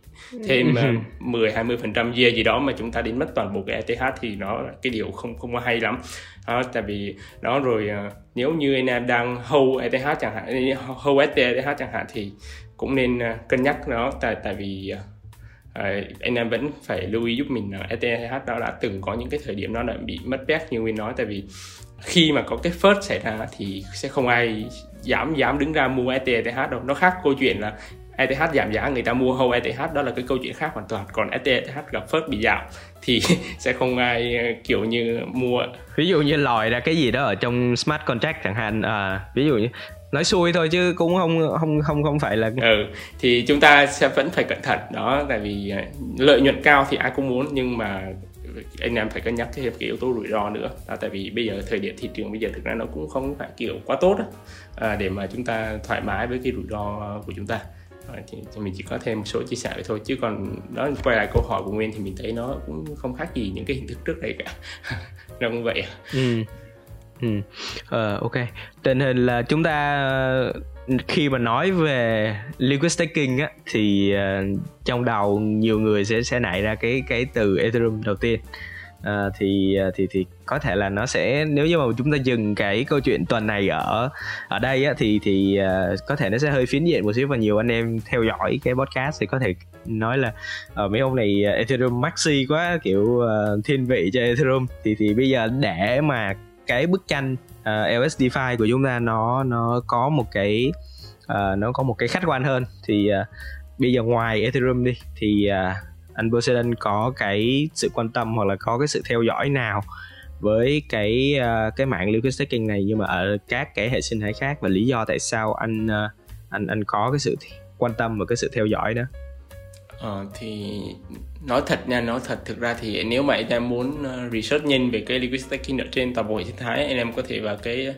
thêm uh, 10 20 phần trăm year gì đó mà chúng ta đến mất toàn bộ cái ETH thì nó cái điều không không có hay lắm. Đó, tại vì đó rồi uh, nếu như anh em đang hold ETH chẳng hạn hold ETH chẳng hạn thì cũng nên uh, cân nhắc nó. Tại tại vì uh, anh em vẫn phải lưu ý giúp mình là ETH đó đã từng có những cái thời điểm nó đã bị mất peg như Nguyên nói. Tại vì khi mà có cái first xảy ra thì sẽ không ai dám dám đứng ra mua ETH đâu. Nó khác câu chuyện là ETH giảm giá người ta mua whole ETH đó là cái câu chuyện khác hoàn toàn. Còn ETH gặp first bị giảm thì [LAUGHS] sẽ không ai kiểu như mua. Ví dụ như lòi ra cái gì đó ở trong smart contract chẳng hạn à, ví dụ như nói xui thôi chứ cũng không không không không phải là ừ thì chúng ta sẽ vẫn phải cẩn thận. Đó tại vì lợi nhuận cao thì ai cũng muốn nhưng mà anh em phải cân nhắc thêm cái yếu tố rủi ro nữa. À, tại vì bây giờ thời điểm thị trường bây giờ thực ra nó cũng không phải kiểu quá tốt đó, à, để mà chúng ta thoải mái với cái rủi ro của chúng ta. À, thì, thì mình chỉ có thêm một số chia sẻ vậy thôi. Chứ còn đó quay lại câu hỏi của nguyên thì mình thấy nó cũng không khác gì những cái hình thức trước đây cả. [LAUGHS] Nó cũng vậy. Ừ. Ừ. Uh, ok. Tình hình là chúng ta khi mà nói về liquid staking á thì uh, trong đầu nhiều người sẽ sẽ nảy ra cái cái từ ethereum đầu tiên. À, thì ờ, thì thì có thể là nó sẽ nếu như mà chúng ta dừng cái câu chuyện tuần này ở ở đây á, thì thì uh, có thể nó sẽ hơi phiến diện một xíu và nhiều anh em theo dõi cái podcast thì có thể nói là uh, mấy ông này Ethereum maxi quá kiểu uh, thiên vị cho Ethereum. Thì thì bây giờ để mà cái bức tranh Ờ, uh, LSD file của chúng ta nó nó có một cái uh, nó có một cái khách quan hơn. Thì uh, bây giờ ngoài Ethereum đi thì uh, anh Poseidon có cái sự quan tâm hoặc là có cái sự theo dõi nào với cái uh, cái mạng liquid staking này nhưng mà ở các cái hệ sinh thái khác và lý do tại sao anh uh, anh anh có cái sự quan tâm và cái sự theo dõi đó? Ờ, thì nói thật nha nói thật thực ra thì nếu mà anh em muốn ờ, research nhanh về cái liquid staking ở trên toàn bộ hệ sinh thái anh em có thể vào cái ờ,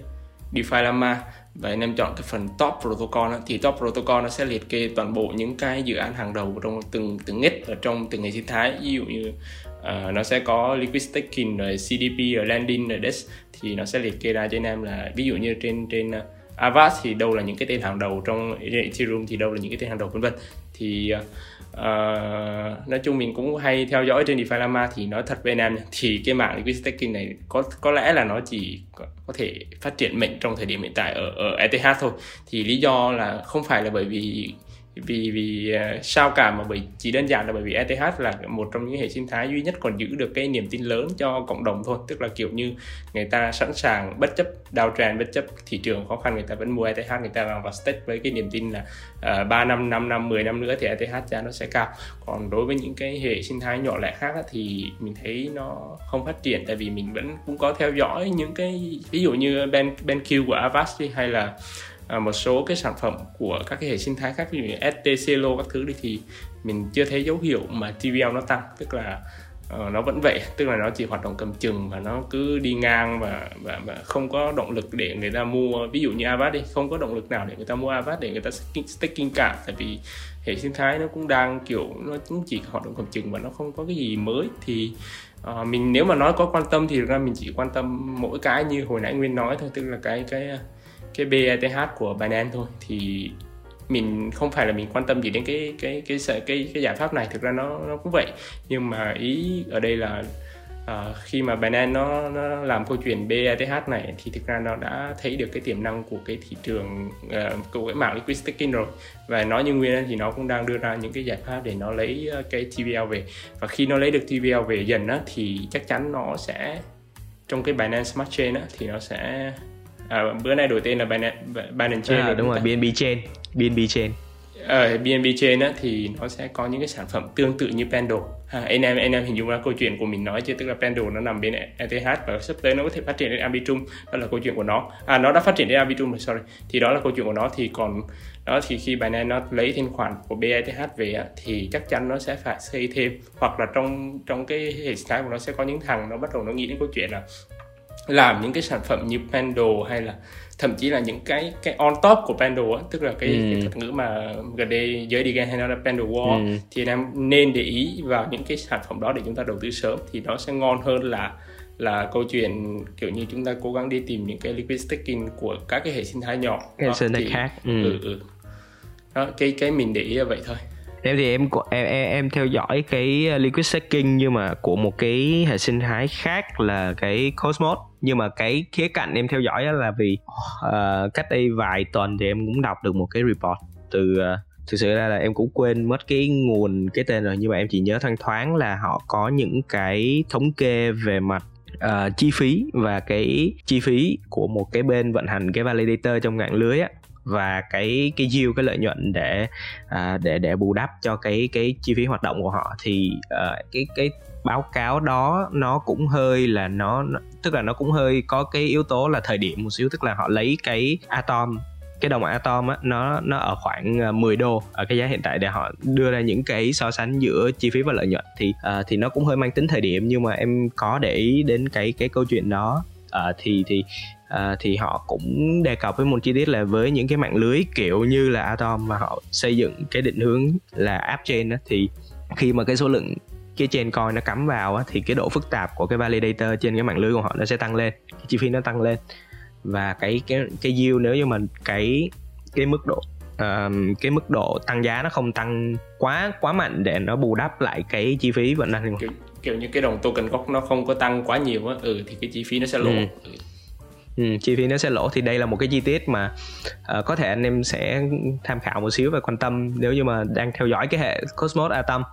DeFi Lama và anh em chọn cái phần top protocol đó, thì top protocol nó sẽ liệt kê toàn bộ những cái dự án hàng đầu trong từng từng ngách ở trong từng hệ sinh thái. Ví dụ như uh, nó sẽ có liquid staking rồi CDP rồi landing rồi DEX thì nó sẽ liệt kê ra cho anh em là ví dụ như trên trên uh, Avast thì đâu là những cái tên hàng đầu trong Ethereum thì đâu là những cái tên hàng đầu vân vân. Thì uh, uh, nói chung mình cũng hay theo dõi trên DeFi Lama thì nói thật với anh em thì cái mạng liquid staking này có có lẽ là nó chỉ có, có thể phát triển mạnh trong thời điểm hiện tại ở ở ETH thôi. Thì lý do là không phải là bởi vì vì vì à, sao cả mà bởi chỉ đơn giản là bởi vì ETH là một trong những hệ sinh thái duy nhất còn giữ được cái niềm tin lớn cho cộng đồng thôi. Tức là kiểu như người ta sẵn sàng bất chấp đào tràn bất chấp thị trường khó khăn người ta vẫn mua ETH người ta vào vào stake với cái niềm tin là à, uh, 3 năm 5 năm 10 năm nữa thì ETH giá nó sẽ cao. Còn đối với những cái hệ sinh thái nhỏ lẻ khác thì mình thấy nó không phát triển tại vì mình vẫn cũng có theo dõi những cái ví dụ như Ben BenQ của Avast hay là à, một số cái sản phẩm của các cái hệ sinh thái khác ví dụ như ST, Celo các thứ đi thì mình chưa thấy dấu hiệu mà TVL nó tăng tức là uh, nó vẫn vậy. Tức là nó chỉ hoạt động cầm chừng và nó cứ đi ngang và, và và không có động lực để người ta mua. Ví dụ như Avast đi không có động lực nào để người ta mua Avast để người ta staking cả tại vì hệ sinh thái nó cũng đang kiểu nó cũng chỉ hoạt động cầm chừng và nó không có cái gì mới. Thì uh, mình nếu mà nói có quan tâm thì thực ra mình chỉ quan tâm mỗi cái như hồi nãy Nguyên nói thôi tức là cái cái cái BETH của Binance thôi thì mình không phải là mình quan tâm gì đến cái cái cái cái cái, cái giải pháp này thực ra nó nó cũng vậy. Nhưng mà ý ở đây là uh, khi mà Binance nó nó làm câu chuyện BETH này thì thực ra nó đã thấy được cái tiềm năng của cái thị trường uh, của cái mạng liquid staking rồi. Và nói như nguyên thì nó cũng đang đưa ra những cái giải pháp để nó lấy à, cái TVL về. Và khi nó lấy được TVL về dần á thì chắc chắn nó sẽ trong cái Binance Smart Chain á thì nó sẽ à, bữa nay đổi tên là Binance, Binance Chain à, đúng rồi BNB Chain BNB Chain. Ở uh, BNB Chain á, thì nó sẽ có những cái sản phẩm tương tự như Pendle. À, anh em anh em hình dung ra câu chuyện của mình nói chứ tức là Pendle nó nằm bên ETH và sắp tới nó có thể phát triển đến Arbitrum. Đó là câu chuyện của nó. À nó đã phát triển đến Arbitrum rồi sorry. Thì đó là câu chuyện của nó. Thì còn đó thì khi Binance nó lấy thêm khoản của BETH về á, thì chắc chắn nó sẽ phải xây thêm. Hoặc là trong trong cái hệ sinh thái của nó sẽ có những thằng nó bắt đầu nó nghĩ đến câu chuyện là làm những cái sản phẩm như Pendle hay là thậm chí là những cái cái on top của Pendle á tức là cái, ừ. cái thuật ngữ mà gần đây giới đi hay nói là Pendle Wall ừ. thì em nên để ý vào những cái sản phẩm đó để chúng ta đầu tư sớm thì nó sẽ ngon hơn là là câu chuyện kiểu như chúng ta cố gắng đi tìm những cái liquid staking của các cái hệ sinh thái nhỏ hệ sinh thái khác ừ. Ừ, ừ. đó cái cái mình để ý là vậy thôi em thì em em em, em theo dõi cái uh, liquid staking nhưng mà của một cái hệ sinh thái khác là cái Cosmos nhưng mà cái khía cạnh em theo dõi là vì uh, cách đây vài tuần thì em cũng đọc được một cái report từ uh, thực sự ra là em cũng quên mất cái nguồn cái tên rồi. Nhưng mà em chỉ nhớ thoáng thoáng là họ có những cái thống kê về mặt uh, chi phí và cái chi phí của một cái bên vận hành cái validator trong mạng lưới á. Và cái cái yield cái lợi nhuận để à, để để bù đắp cho cái cái chi phí hoạt động của họ thì uh, cái cái báo cáo đó nó cũng hơi là nó, tức là nó cũng hơi có cái yếu tố là thời điểm một xíu tức là họ lấy cái atom cái đồng atom á nó nó ở khoảng ờ, 10 đô ở cái giá hiện tại để họ đưa ra những cái so sánh giữa chi phí và lợi nhuận. Thì uh, thì nó cũng hơi mang tính thời điểm nhưng mà em có để ý đến cái cái câu chuyện đó. Uh, thì thì uh, thì họ cũng đề cập với một chi tiết là với những cái mạng lưới kiểu như là Atom mà họ xây dựng cái định hướng là app trên đó, thì khi mà cái số lượng cái chain coin nó cắm vào á, thì cái độ phức tạp của cái validator trên cái mạng lưới của họ nó sẽ tăng lên cái chi phí nó tăng lên và cái cái cái yield nếu như mà cái cái mức độ um, cái mức độ tăng giá nó không tăng quá quá mạnh để nó bù đắp lại cái chi phí vận hành kiểu, kiểu như cái đồng token gốc nó không có tăng quá nhiều á ừ thì cái chi phí nó sẽ lỗ ừ. Ừ. Ừ, chi phí nó sẽ lỗ thì đây là một cái chi tiết mà uh, có thể anh em sẽ tham khảo một xíu và quan tâm nếu như mà đang theo dõi cái hệ Cosmos Atom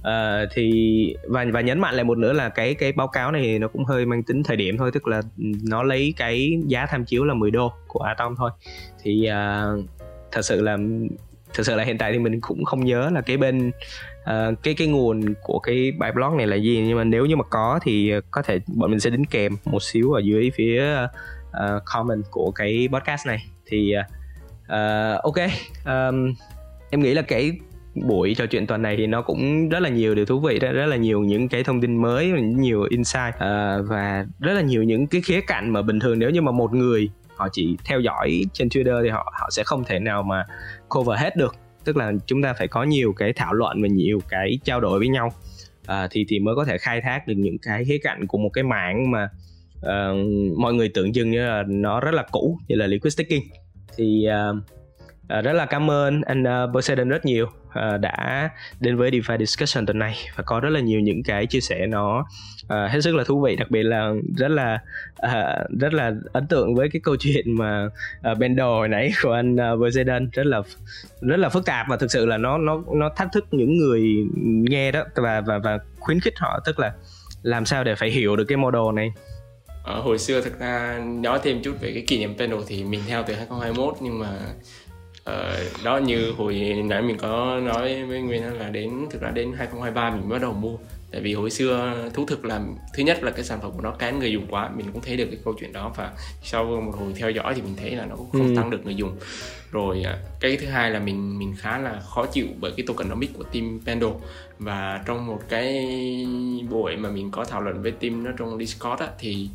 uh, thì và và nhấn mạnh lại một nữa là cái cái báo cáo này nó cũng hơi mang tính thời điểm thôi tức là ừ, nó lấy cái giá tham chiếu là 10 đô của Atom thôi. Thì uh, thật sự là thật sự là hiện tại thì mình cũng không nhớ là cái bên uh, cái cái nguồn của cái bài blog này là gì. Nhưng mà nếu như mà có thì có thể bọn mình sẽ đính kèm một xíu ở dưới phía uh, comment của cái podcast này. Thì uh, ok um, em nghĩ là cái buổi trò chuyện tuần này thì nó cũng rất là nhiều điều thú vị rất, rất là nhiều những cái thông tin mới nhiều insight uh, và rất là nhiều những cái khía cạnh mà bình thường nếu như mà một người họ chỉ theo dõi trên Twitter thì họ họ sẽ không thể nào mà cover hết được. Tức là chúng ta phải có nhiều cái thảo luận và nhiều cái trao đổi với nhau. À, thì thì mới có thể khai thác được những cái khía cạnh của một cái mảng mà uh, mọi người tưởng chừng như là nó rất là cũ như là liquid staking thì uh, Ờ, rất là cảm ơn anh uh, Poseidon rất nhiều uh, đã đến với DeFi Discussion tuần này và có rất là nhiều những cái chia sẻ nó uh, hết sức là thú vị đặc biệt là rất là uh, rất là ấn tượng với cái câu [LAUGHS] chuyện mà uh, đồ hồi nãy của anh uh, Poseidon rất là rất là phức tạp và thực sự là nó nó nó thách thức những người nghe đó và và và khuyến khích họ tức là làm sao để phải hiểu được cái model này. Ở hồi xưa thực ra nói thêm chút về cái kỷ niệm panel thì mình theo từ 2021 nhưng mà uh, đó như hồi nãy mình có nói với Nguyên là đến thực ra đến 2023 mình bắt đầu mua. Tại vì hồi xưa thú thực là thứ nhất là cái sản phẩm của nó kén người dùng quá mình cũng thấy được cái câu chuyện đó và sau một hồi theo dõi thì mình thấy là nó cũng không ừ. tăng được người dùng. Rồi à, cái thứ hai là mình mình khá là khó chịu bởi cái tokenomics của team Pendo. Và trong một cái buổi mà mình có thảo luận với team nó trong Discord á, thì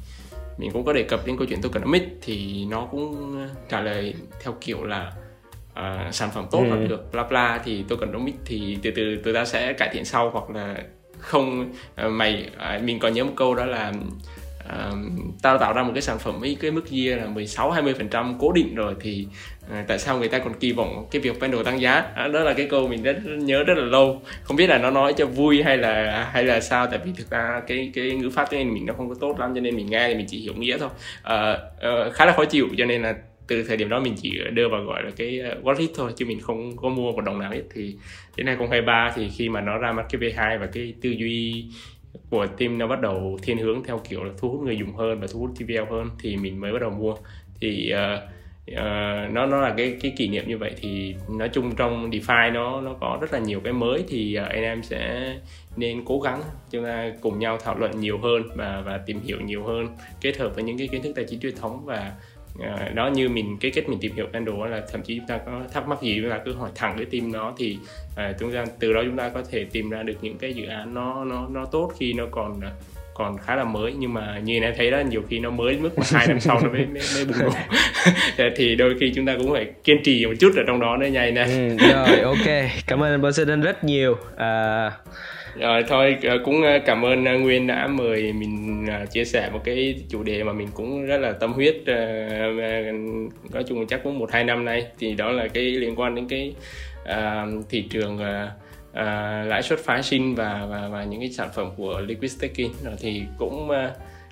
mình cũng có đề cập đến câu chuyện tokenomics thì nó cũng trả lời theo kiểu là uh, sản phẩm tốt ừ. được bla bla thì tokenomics thì từ từ tụi ta sẽ cải thiện sau hoặc là không. Uh, mày uh, mình còn nhớ một câu đó là uh, tao tạo ra một cái sản phẩm với cái mức year là 16 20 phần trăm cố định rồi thì uh, tại sao người ta còn kỳ vọng cái việc pendle tăng giá? Uh, đó là cái câu mình rất nhớ rất là lâu. Không biết là nó nói cho vui hay là hay là sao? Tại vì thực ra cái cái ngữ pháp tiếng Anh mình nó không có tốt lắm cho nên mình nghe thì mình chỉ hiểu nghĩa thôi. Uh, uh, khá là khó chịu cho nên là từ thời điểm đó mình chỉ đưa vào gọi là cái ờ, wallet what thôi chứ mình không có mua một đồng nào hết. Thì đến 2023 thì khi mà nó ra mắt cái V2 và cái tư duy của team nó bắt đầu thiên hướng theo kiểu là thu hút người dùng hơn và thu hút TVL hơn thì mình mới bắt đầu mua. Thì uh, uh, nó nó là cái cái kỷ niệm như vậy. Thì nói chung trong DeFi nó nó có rất là nhiều cái mới thì uh, anh em sẽ nên cố gắng chúng ta cùng nhau thảo luận nhiều hơn và và tìm hiểu nhiều hơn kết hợp với những cái kiến thức tài chính truyền thống và à, đó như mình cái cách mình tìm hiểu Candle là thậm chí chúng ta có thắc mắc gì chúng ta cứ hỏi thẳng cái team nó thì à, chúng ta từ đó chúng ta có thể tìm ra được những cái dự án nó nó nó tốt khi nó còn còn khá là mới. Nhưng mà như em thấy đó nhiều khi nó mới mức mà hai năm sau nó mới mới, mới bùng nổ. [LAUGHS] Thì đôi khi chúng ta cũng phải kiên trì một chút ở trong đó nữa nhảy nè ừ, rồi ok. Cảm ơn anh rất nhiều. À, rồi thôi ờ, cũng ờ, cảm ơn ờ, Nguyên đã mời mình chia sẻ một cái chủ đề mà mình cũng rất là tâm huyết nói chung chắc cũng một hai năm nay. Thì đó là cái liên quan đến cái uh, thị trường uh, uh, lãi suất phái sinh và và và những cái sản phẩm của liquid staking. Rồi thì cũng uh,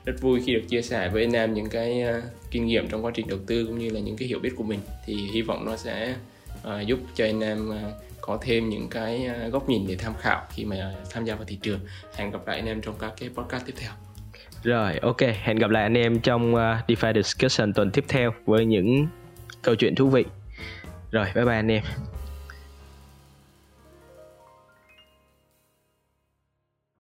rất vui khi được chia sẻ với anh em những cái uh, kinh nghiệm trong quá trình đầu tư cũng như là những cái hiểu biết của mình. Thì hy vọng nó sẽ uh, giúp cho anh em uh, có thêm những cái à, góc nhìn để tham khảo khi mà tham gia vào thị trường. Hẹn gặp lại anh em trong các cái podcast tiếp theo. Rồi ok. Hẹn gặp lại anh em trong uh, DeFi discussion tuần tiếp theo với những câu chuyện thú vị. Rồi bye bye anh em.